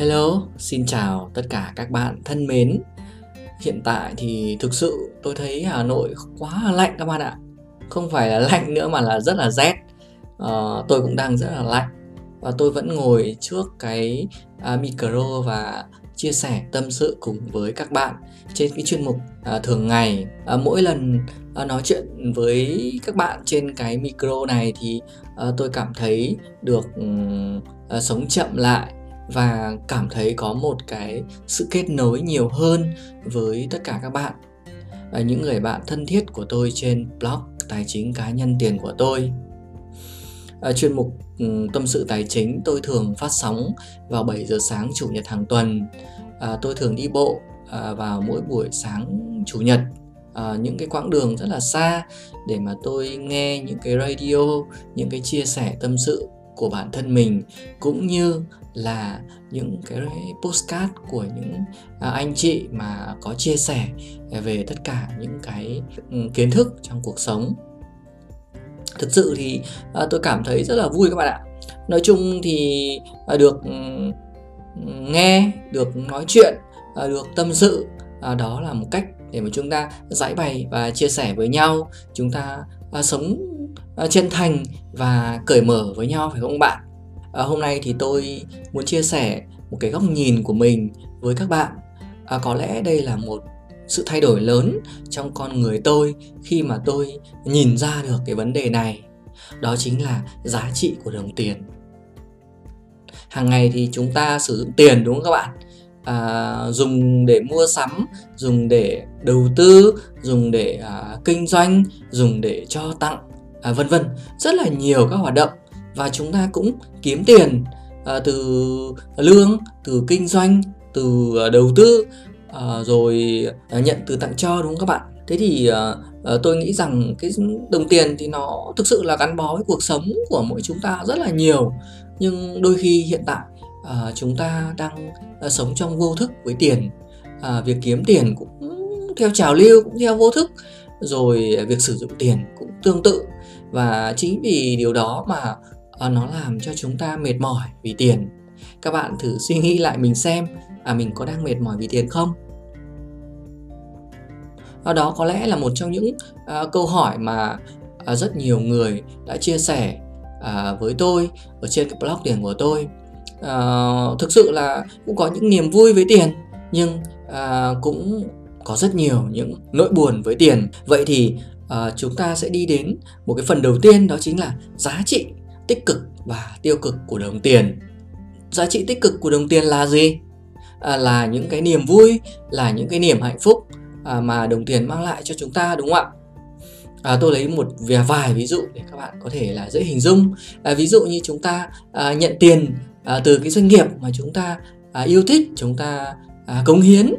Hello, xin chào tất cả các bạn thân mến. Hiện tại thì thực sự tôi thấy Hà Nội quá là lạnh các bạn ạ. Không phải là lạnh nữa mà là rất là rét. Uh, tôi cũng đang rất là lạnh và tôi vẫn ngồi trước cái uh, micro và chia sẻ tâm sự cùng với các bạn trên cái chuyên mục uh, thường ngày. Uh, mỗi lần uh, nói chuyện với các bạn trên cái micro này thì uh, tôi cảm thấy được um, uh, sống chậm lại và cảm thấy có một cái sự kết nối nhiều hơn với tất cả các bạn và những người bạn thân thiết của tôi trên blog tài chính cá nhân tiền của tôi. À, chuyên mục ừ, tâm sự tài chính tôi thường phát sóng vào 7 giờ sáng chủ nhật hàng tuần. À, tôi thường đi bộ à, vào mỗi buổi sáng chủ nhật. À, những cái quãng đường rất là xa để mà tôi nghe những cái radio những cái chia sẻ tâm sự của bản thân mình, cũng như là những cái postcard của những à, anh chị mà có chia sẻ về tất cả những cái ừ, kiến thức trong cuộc sống. Thực sự thì à, tôi cảm thấy rất là vui các bạn ạ. Nói chung thì à, được ừ, nghe, được nói chuyện được tâm sự đó là một cách để mà chúng ta giải bày và chia sẻ với nhau. Chúng ta À, sống à, chân thành và cởi mở với nhau phải không bạn? À, hôm nay thì tôi muốn chia sẻ một cái góc nhìn của mình với các bạn. À, có lẽ đây là một sự thay đổi lớn trong con người tôi khi mà tôi nhìn ra được cái vấn đề này. Đó chính là giá trị của đồng tiền. Hàng ngày thì chúng ta sử dụng tiền đúng không các bạn? À, dùng để mua sắm dùng để đầu tư dùng để à, kinh doanh dùng để cho tặng à, vân vân. Rất là nhiều các hoạt động và chúng ta cũng kiếm tiền à, từ lương từ kinh doanh từ à, đầu tư à, rồi à, nhận từ tặng cho đúng không các bạn? Thế thì à, à, tôi nghĩ rằng cái đồng tiền thì nó thực sự là gắn bó với cuộc sống của mỗi chúng ta rất là nhiều. Nhưng đôi khi hiện tại à, chúng ta đang à, sống trong vô thức với tiền. À, việc kiếm tiền cũng theo trào lưu cũng theo vô thức. Rồi việc sử dụng tiền cũng tương tự. Và chính vì điều đó mà à, nó làm cho chúng ta mệt mỏi vì tiền. Các bạn thử suy nghĩ lại mình xem à mình có đang mệt mỏi vì tiền không? À, đó có lẽ là một trong những à, câu hỏi mà à, rất nhiều người đã chia sẻ à, với tôi ở trên cái blog tiền của tôi uh, thực sự là cũng có những niềm vui với tiền nhưng uh, cũng có rất nhiều những nỗi buồn với tiền. Vậy thì uh, chúng ta sẽ đi đến một cái phần đầu tiên đó chính là giá trị tích cực và tiêu cực của đồng tiền. Giá trị tích cực của đồng tiền là gì? À, là những cái niềm vui là những cái niềm hạnh phúc à, mà đồng tiền mang lại cho chúng ta đúng không ạ? À, tôi lấy một vài ví dụ để các bạn có thể là dễ hình dung. À, ví dụ như chúng ta à, nhận tiền à, từ cái doanh nghiệp mà chúng ta à, yêu thích chúng ta à, cống hiến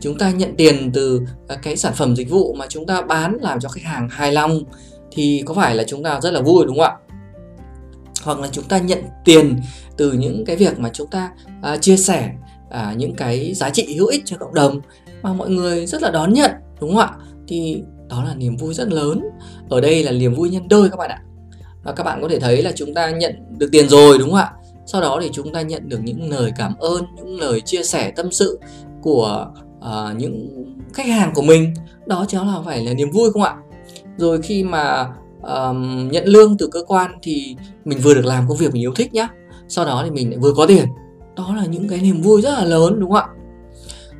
chúng ta nhận tiền từ à, cái sản phẩm dịch vụ mà chúng ta bán làm cho khách hàng hài lòng thì có phải là chúng ta rất là vui đúng không ạ? Hoặc là chúng ta nhận tiền từ những cái việc mà chúng ta à, chia sẻ à, những cái giá trị hữu ích cho cộng đồng mà mọi người rất là đón nhận đúng không ạ? Thì đó là niềm vui rất lớn. Ở đây là niềm vui nhân đôi các bạn ạ. Và các bạn có thể thấy là chúng ta nhận được tiền rồi đúng không ạ? Sau đó thì chúng ta nhận được những lời cảm ơn những lời chia sẻ tâm sự của uh, những khách hàng của mình. Đó chính là phải là niềm vui không ạ? Rồi khi mà um, nhận lương từ cơ quan thì mình vừa được làm công việc mình yêu thích nhá. Sau đó thì mình lại vừa có tiền. Đó là những cái niềm vui rất là lớn đúng không ạ?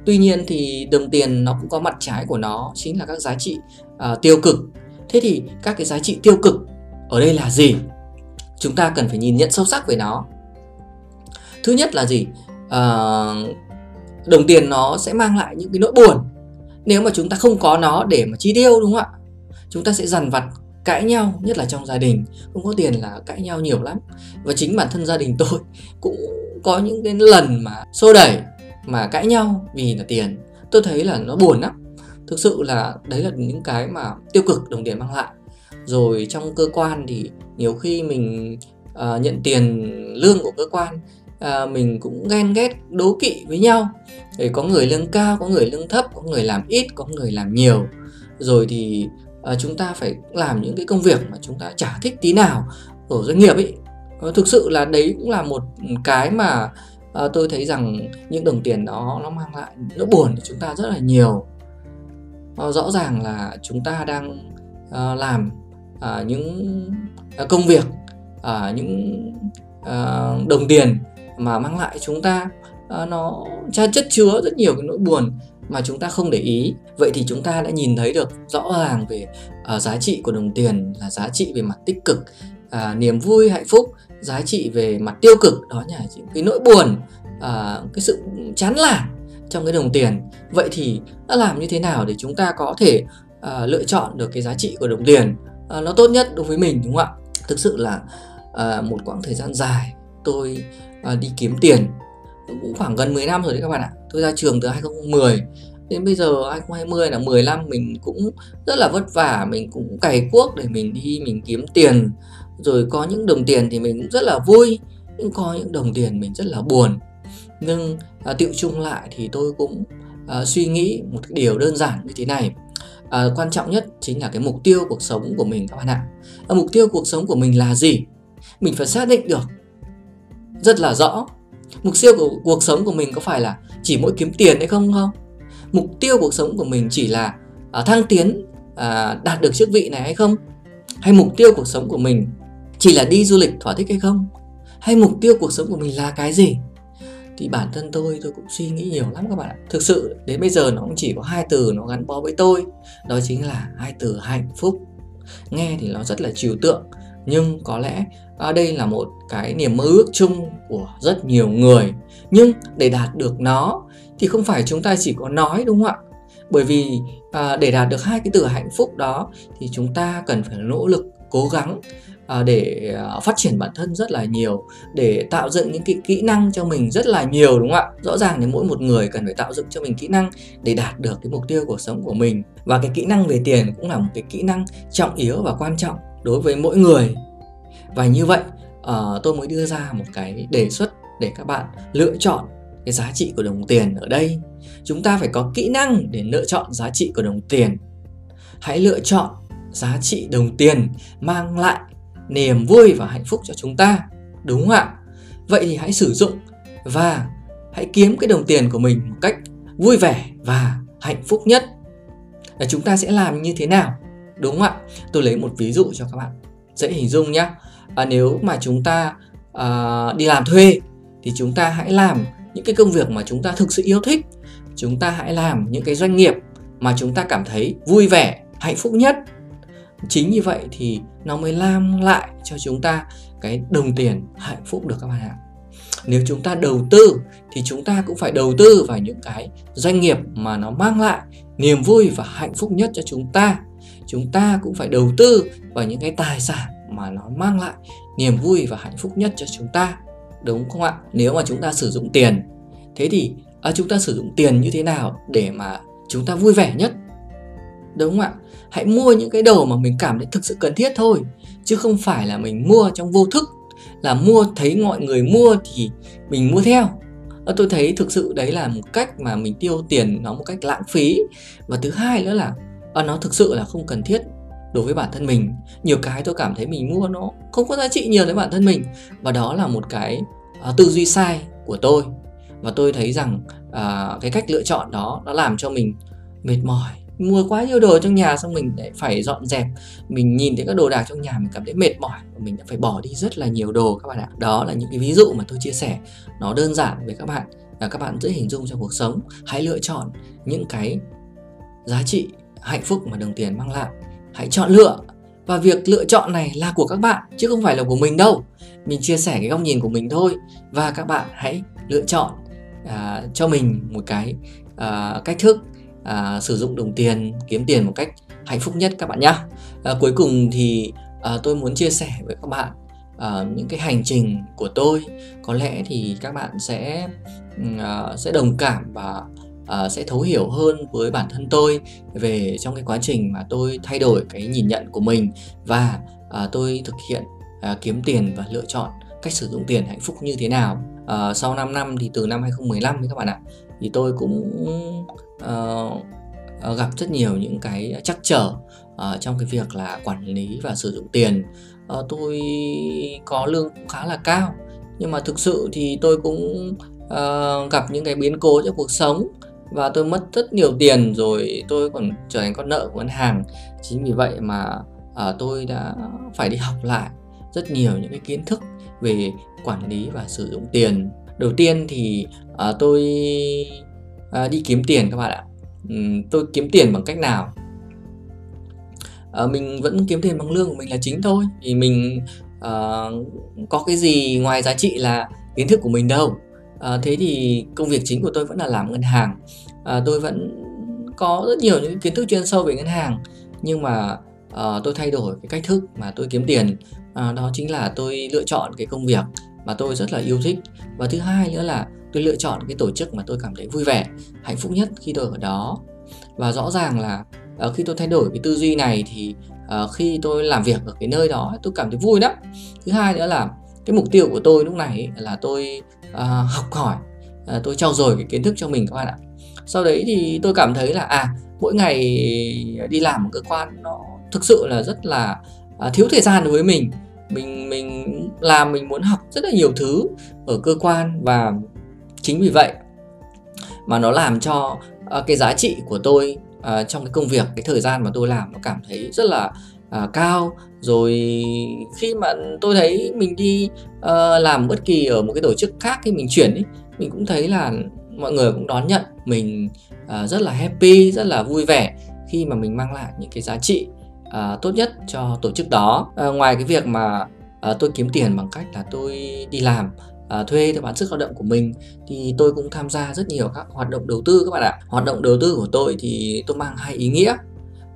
Tuy nhiên thì đồng tiền nó cũng có mặt trái của nó chính là các giá trị uh, tiêu cực. Thế thì các cái giá trị tiêu cực ở đây là gì? Chúng ta cần phải nhìn nhận sâu sắc về nó thứ nhất là gì? À, đồng tiền nó sẽ mang lại những cái nỗi buồn. Nếu mà chúng ta không có nó để mà chi tiêu đúng không ạ? Chúng ta sẽ dằn vặt cãi nhau nhất là trong gia đình. Không có tiền là cãi nhau nhiều lắm. Và chính bản thân gia đình tôi cũng có những cái lần mà xô đẩy mà cãi nhau vì là tiền. Tôi thấy là nó buồn lắm. Thực sự là đấy là những cái mà tiêu cực đồng tiền mang lại. Rồi trong cơ quan thì nhiều khi mình uh, nhận tiền lương của cơ quan à, mình cũng ghen ghét đố kỵ với nhau. Để có người lương cao có người lương thấp có người làm ít có người làm nhiều. Rồi thì à, chúng ta phải làm những cái công việc mà chúng ta chả thích tí nào ở doanh nghiệp ấy. À, thực sự là đấy cũng là một cái mà à, tôi thấy rằng những đồng tiền đó nó mang lại nỗi buồn cho chúng ta rất là nhiều. À, rõ ràng là chúng ta đang à, làm à, những à, công việc à, những à, đồng tiền mà mang lại chúng ta à, nó chất chứa rất nhiều cái nỗi buồn mà chúng ta không để ý. Vậy thì chúng ta đã nhìn thấy được rõ ràng về uh, giá trị của đồng tiền là giá trị về mặt tích cực uh, niềm vui hạnh phúc giá trị về mặt tiêu cực đó là những cái nỗi buồn uh, cái sự chán nản trong cái đồng tiền. Vậy thì đã làm như thế nào để chúng ta có thể uh, lựa chọn được cái giá trị của đồng tiền uh, nó tốt nhất đối với mình đúng không ạ? Thực sự là uh, một quãng thời gian dài tôi à, đi kiếm tiền. Cũng khoảng gần 10 năm rồi đấy các bạn ạ. Tôi ra trường từ 2010 đến bây giờ 2020 là 10 năm mình cũng rất là vất vả mình cũng cày cuốc để mình đi mình kiếm tiền. Rồi có những đồng tiền thì mình cũng rất là vui nhưng có những đồng tiền mình rất là buồn. Nhưng à, tiệu chung lại thì tôi cũng à, suy nghĩ một cái điều đơn giản như thế này. À, quan trọng nhất chính là cái mục tiêu cuộc sống của mình các bạn ạ. À, mục tiêu cuộc sống của mình là gì? Mình phải xác định được rất là rõ. Mục tiêu của cuộc sống của mình có phải là chỉ mỗi kiếm tiền hay không không? Mục tiêu cuộc sống của mình chỉ là à, thăng tiến à, đạt được chức vị này hay không? Hay mục tiêu cuộc sống của mình chỉ là đi du lịch thỏa thích hay không? Hay mục tiêu cuộc sống của mình là cái gì? Thì bản thân tôi tôi cũng suy nghĩ nhiều lắm các bạn ạ. Thực sự đến bây giờ nó cũng chỉ có hai từ nó gắn bó với tôi. Đó chính là hai từ hạnh phúc. Nghe thì nó rất là trừu tượng nhưng có lẽ à, đây là một cái niềm mơ ước chung của rất nhiều người. Nhưng để đạt được nó thì không phải chúng ta chỉ có nói đúng không ạ? Bởi vì à, để đạt được hai cái từ hạnh phúc đó thì chúng ta cần phải nỗ lực cố gắng à, để à, phát triển bản thân rất là nhiều để tạo dựng những cái kỹ năng cho mình rất là nhiều đúng không ạ? Rõ ràng thì mỗi một người cần phải tạo dựng cho mình kỹ năng để đạt được cái mục tiêu cuộc sống của mình. Và cái kỹ năng về tiền cũng là một cái kỹ năng trọng yếu và quan trọng đối với mỗi người. Và như vậy uh, tôi mới đưa ra một cái đề xuất để các bạn lựa chọn cái giá trị của đồng tiền ở đây. Chúng ta phải có kỹ năng để lựa chọn giá trị của đồng tiền. Hãy lựa chọn giá trị đồng tiền mang lại niềm vui và hạnh phúc cho chúng ta đúng không ạ? Vậy thì hãy sử dụng và hãy kiếm cái đồng tiền của mình một cách vui vẻ và hạnh phúc nhất. Là chúng ta sẽ làm như thế nào? Đúng không ạ? Tôi lấy một ví dụ cho các bạn. Dễ hình dung nhé à, nếu mà chúng ta à, đi làm thuê thì chúng ta hãy làm những cái công việc mà chúng ta thực sự yêu thích. Chúng ta hãy làm những cái doanh nghiệp mà chúng ta cảm thấy vui vẻ hạnh phúc nhất. Chính như vậy thì nó mới làm lại cho chúng ta cái đồng tiền hạnh phúc được các bạn ạ. Nếu chúng ta đầu tư thì chúng ta cũng phải đầu tư vào những cái doanh nghiệp mà nó mang lại niềm vui và hạnh phúc nhất cho chúng ta chúng ta cũng phải đầu tư vào những cái tài sản mà nó mang lại niềm vui và hạnh phúc nhất cho chúng ta đúng không ạ? Nếu mà chúng ta sử dụng tiền thế thì à, chúng ta sử dụng tiền như thế nào để mà chúng ta vui vẻ nhất? Đúng không ạ? Hãy mua những cái đồ mà mình cảm thấy thực sự cần thiết thôi chứ không phải là mình mua trong vô thức là mua thấy mọi người mua thì mình mua theo. À, tôi thấy thực sự đấy là một cách mà mình tiêu tiền nó một cách lãng phí. Và thứ hai nữa là và nó thực sự là không cần thiết đối với bản thân mình. Nhiều cái tôi cảm thấy mình mua nó không có giá trị nhiều với bản thân mình. Và đó là một cái uh, tư duy sai của tôi. Và tôi thấy rằng uh, cái cách lựa chọn đó nó làm cho mình mệt mỏi mua quá nhiều đồ trong nhà xong mình lại phải dọn dẹp. Mình nhìn thấy các đồ đạc trong nhà mình cảm thấy mệt mỏi và mình đã phải bỏ đi rất là nhiều đồ các bạn ạ. Đó là những cái ví dụ mà tôi chia sẻ. Nó đơn giản với các bạn và các bạn dễ hình dung trong cuộc sống. Hãy lựa chọn những cái giá trị hạnh phúc mà đồng tiền mang lại. Hãy chọn lựa. Và việc lựa chọn này là của các bạn chứ không phải là của mình đâu. Mình chia sẻ cái góc nhìn của mình thôi. Và các bạn hãy lựa chọn à, cho mình một cái à, cách thức à, sử dụng đồng tiền kiếm tiền một cách hạnh phúc nhất các bạn nhé à, cuối cùng thì à, tôi muốn chia sẻ với các bạn à, những cái hành trình của tôi. Có lẽ thì các bạn sẽ ừ, à, sẽ đồng cảm và uh, sẽ thấu hiểu hơn với bản thân tôi về trong cái quá trình mà tôi thay đổi cái nhìn nhận của mình và uh, tôi thực hiện uh, kiếm tiền và lựa chọn cách sử dụng tiền hạnh phúc như thế nào. Uh, sau 5 năm thì từ năm 2015 các bạn ạ thì tôi cũng uh, gặp rất nhiều những cái trắc trở uh, trong cái việc là quản lý và sử dụng tiền. Uh, tôi có lương khá là cao nhưng mà thực sự thì tôi cũng uh, gặp những cái biến cố trong cuộc sống và tôi mất rất nhiều tiền rồi tôi còn trở thành con nợ của ngân hàng. Chính vì vậy mà uh, tôi đã phải đi học lại rất nhiều những cái kiến thức về quản lý và sử dụng tiền. Đầu tiên thì uh, tôi uh, đi kiếm tiền các bạn ạ. Um, tôi kiếm tiền bằng cách nào? Uh, mình vẫn kiếm tiền bằng lương của mình là chính thôi. Thì mình uh, có cái gì ngoài giá trị là kiến thức của mình đâu à, thế thì công việc chính của tôi vẫn là làm ngân hàng. À, tôi vẫn có rất nhiều những kiến thức chuyên sâu về ngân hàng nhưng mà uh, tôi thay đổi cái cách thức mà tôi kiếm tiền. Uh, đó chính là tôi lựa chọn cái công việc mà tôi rất là yêu thích. Và thứ hai nữa là tôi lựa chọn cái tổ chức mà tôi cảm thấy vui vẻ hạnh phúc nhất khi tôi ở đó. Và rõ ràng là uh, khi tôi thay đổi cái tư duy này thì uh, khi tôi làm việc ở cái nơi đó tôi cảm thấy vui lắm. Thứ hai nữa là cái mục tiêu của tôi lúc này là tôi À, học hỏi. À, tôi trau dồi cái kiến thức cho mình các bạn ạ. Sau đấy thì tôi cảm thấy là à mỗi ngày đi làm ở cơ quan nó thực sự là rất là à, thiếu thời gian đối với mình. Mình mình làm, mình muốn học rất là nhiều thứ ở cơ quan và chính vì vậy mà nó làm cho cái giá trị của tôi trong cái công việc, cái thời gian mà tôi làm nó cảm thấy rất là à, cao. Rồi khi mà tôi thấy mình đi uh, làm bất kỳ ở một cái tổ chức khác khi mình chuyển ấy mình cũng thấy là mọi người cũng đón nhận mình uh, rất là happy rất là vui vẻ khi mà mình mang lại những cái giá trị uh, tốt nhất cho tổ chức đó. Uh, ngoài cái việc mà uh, tôi kiếm tiền bằng cách là tôi đi làm à, thuê theo bán sức lao động của mình thì tôi cũng tham gia rất nhiều các hoạt động đầu tư các bạn ạ. Hoạt động đầu tư của tôi thì tôi mang hai ý nghĩa.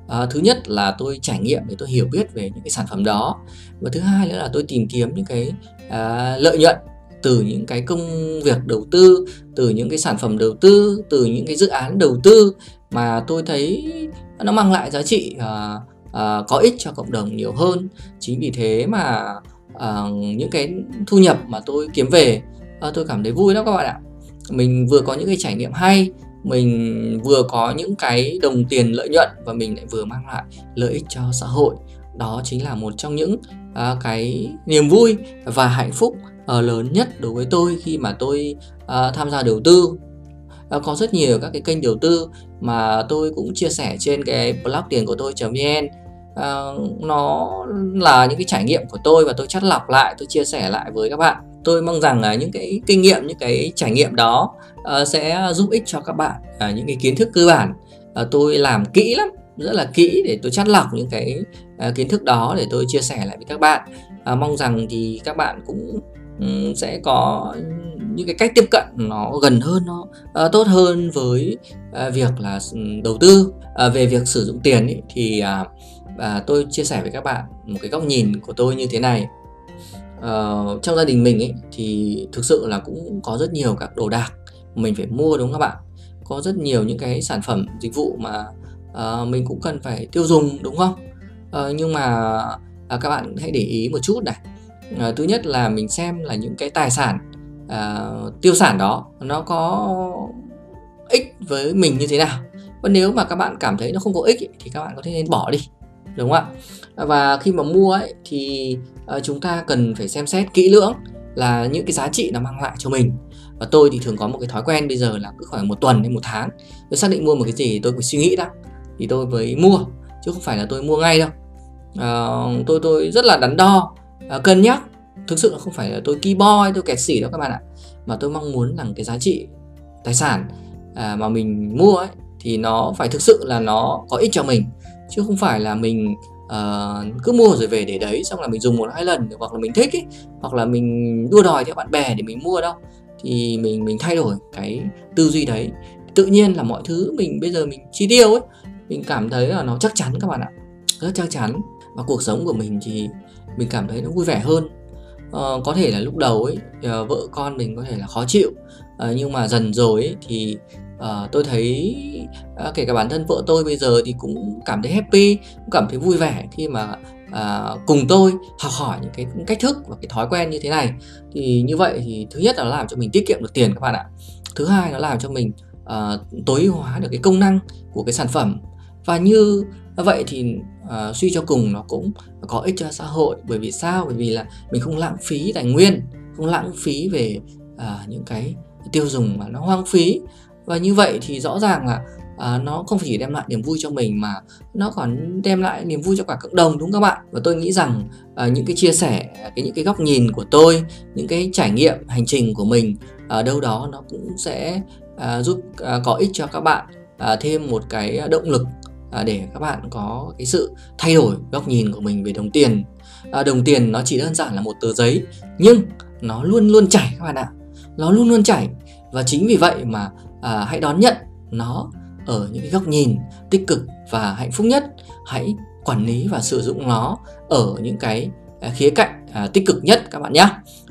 À, thứ nhất là tôi trải nghiệm để tôi hiểu biết về những cái sản phẩm đó. Và thứ hai nữa là tôi tìm kiếm những cái à, lợi nhuận từ những cái công việc đầu tư từ những cái sản phẩm đầu tư từ những cái dự án đầu tư mà tôi thấy nó mang lại giá trị à, à, có ích cho cộng đồng nhiều hơn. Chính vì thế mà à, những cái thu nhập mà tôi kiếm về à, tôi cảm thấy vui lắm các bạn ạ. Mình vừa có những cái trải nghiệm hay mình vừa có những cái đồng tiền lợi nhuận và mình lại vừa mang lại lợi ích cho xã hội. Đó chính là một trong những uh, cái niềm vui và hạnh phúc uh, lớn nhất đối với tôi khi mà tôi uh, tham gia đầu tư. Uh, có rất nhiều các cái kênh đầu tư mà tôi cũng chia sẻ trên cái blog tiền của tôi.vn uh, nó là những cái trải nghiệm của tôi và tôi chắt lọc lại tôi chia sẻ lại với các bạn tôi mong rằng là những cái kinh nghiệm những cái trải nghiệm đó uh, sẽ giúp ích cho các bạn uh, những cái kiến thức cơ bản. Uh, tôi làm kỹ lắm rất là kỹ để tôi chắt lọc những cái uh, kiến thức đó để tôi chia sẻ lại với các bạn. Uh, mong rằng thì các bạn cũng um, sẽ có những cái cách tiếp cận nó gần hơn nó uh, tốt hơn với uh, việc là ừ, đầu tư. Uh, về việc sử dụng tiền ý, thì uh, uh, tôi chia sẻ với các bạn một cái góc nhìn của tôi như thế này uh, trong gia đình mình ấy thì thực sự là cũng có rất nhiều các đồ đạc mình phải mua đúng không các bạn? Có rất nhiều những cái sản phẩm dịch vụ mà uh, mình cũng cần phải tiêu dùng đúng không? Uh, nhưng mà uh, các bạn hãy để ý một chút này. Uh, thứ nhất là mình xem là những cái tài sản uh, tiêu sản đó nó có ích với mình như thế nào. Và nếu mà các bạn cảm thấy nó không có ích thì các bạn có thể nên bỏ đi đúng không ạ? Và khi mà mua ấy thì uh, chúng ta cần phải xem xét kỹ lưỡng là những cái giá trị nó mang lại cho mình. Và tôi thì thường có một cái thói quen bây giờ là cứ khoảng một tuần đến một tháng tôi xác định mua một cái gì tôi phải suy nghĩ đã. Thì tôi mới mua chứ không phải là tôi mua ngay đâu. À, tôi tôi rất là đắn đo à, cân nhắc. Thực sự là không phải là tôi ki boy tôi kẹt xỉ đâu các bạn ạ mà tôi mong muốn rằng cái giá trị tài sản à, mà mình mua ấy thì nó phải thực sự là nó có ích cho mình chứ không phải là mình uh, cứ mua rồi về để đấy xong là mình dùng một hai lần hoặc là mình thích ấy hoặc là mình đua đòi theo bạn bè để mình mua đâu. Thì mình mình thay đổi cái tư duy đấy. Tự nhiên là mọi thứ mình bây giờ mình chi tiêu ấy mình cảm thấy là nó chắc chắn các bạn ạ rất chắc chắn. Và cuộc sống của mình thì mình cảm thấy nó vui vẻ hơn. Uh, có thể là lúc đầu ấy uh, vợ con mình có thể là khó chịu uh, nhưng mà dần rồi ấy, thì uh, tôi thấy uh, kể cả bản thân vợ tôi bây giờ thì cũng cảm thấy happy cũng cảm thấy vui vẻ khi mà uh, cùng tôi học hỏi những cái cách thức và cái thói quen như thế này. Thì như vậy thì thứ nhất là nó làm cho mình tiết kiệm được tiền các bạn ạ. Thứ hai nó làm cho mình uh, tối ưu hóa được cái công năng của cái sản phẩm. Và như vậy thì uh, suy cho cùng nó cũng có ích cho xã hội. Bởi vì sao? Bởi vì là mình không lãng phí tài nguyên không lãng phí về à, những cái tiêu dùng mà nó hoang phí và như vậy thì rõ ràng là à, nó không chỉ đem lại niềm vui cho mình mà nó còn đem lại niềm vui cho cả cộng đồng đúng không các bạn? Và tôi nghĩ rằng à, những cái chia sẻ cái những cái góc nhìn của tôi những cái trải nghiệm hành trình của mình ở đâu đó nó cũng sẽ à, giúp à, có ích cho các bạn à, thêm một cái động lực à, để các bạn có cái sự thay đổi góc nhìn của mình về đồng tiền. À, đồng tiền nó chỉ đơn giản là một tờ giấy nhưng nó luôn luôn chảy các bạn ạ. Nó luôn luôn chảy. Và chính vì vậy mà à, hãy đón nhận nó ở những cái góc nhìn tích cực và hạnh phúc nhất. Hãy quản lý và sử dụng nó ở những cái à, khía cạnh à, tích cực nhất các bạn nhé.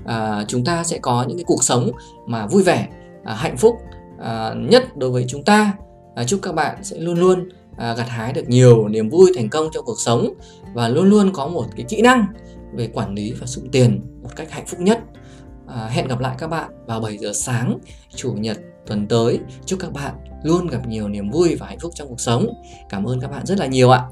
À, chúng ta sẽ có những cái cuộc sống mà vui vẻ à, hạnh phúc à, nhất đối với chúng ta. À, chúc các bạn sẽ luôn luôn à, gặt hái được nhiều niềm vui thành công trong cuộc sống và luôn luôn có một cái kỹ năng về quản lý và sử dụng tiền một cách hạnh phúc nhất. À, hẹn gặp lại các bạn vào 7 giờ sáng chủ nhật tuần tới. Chúc các bạn luôn gặp nhiều niềm vui và hạnh phúc trong cuộc sống. Cảm ơn các bạn rất là nhiều ạ.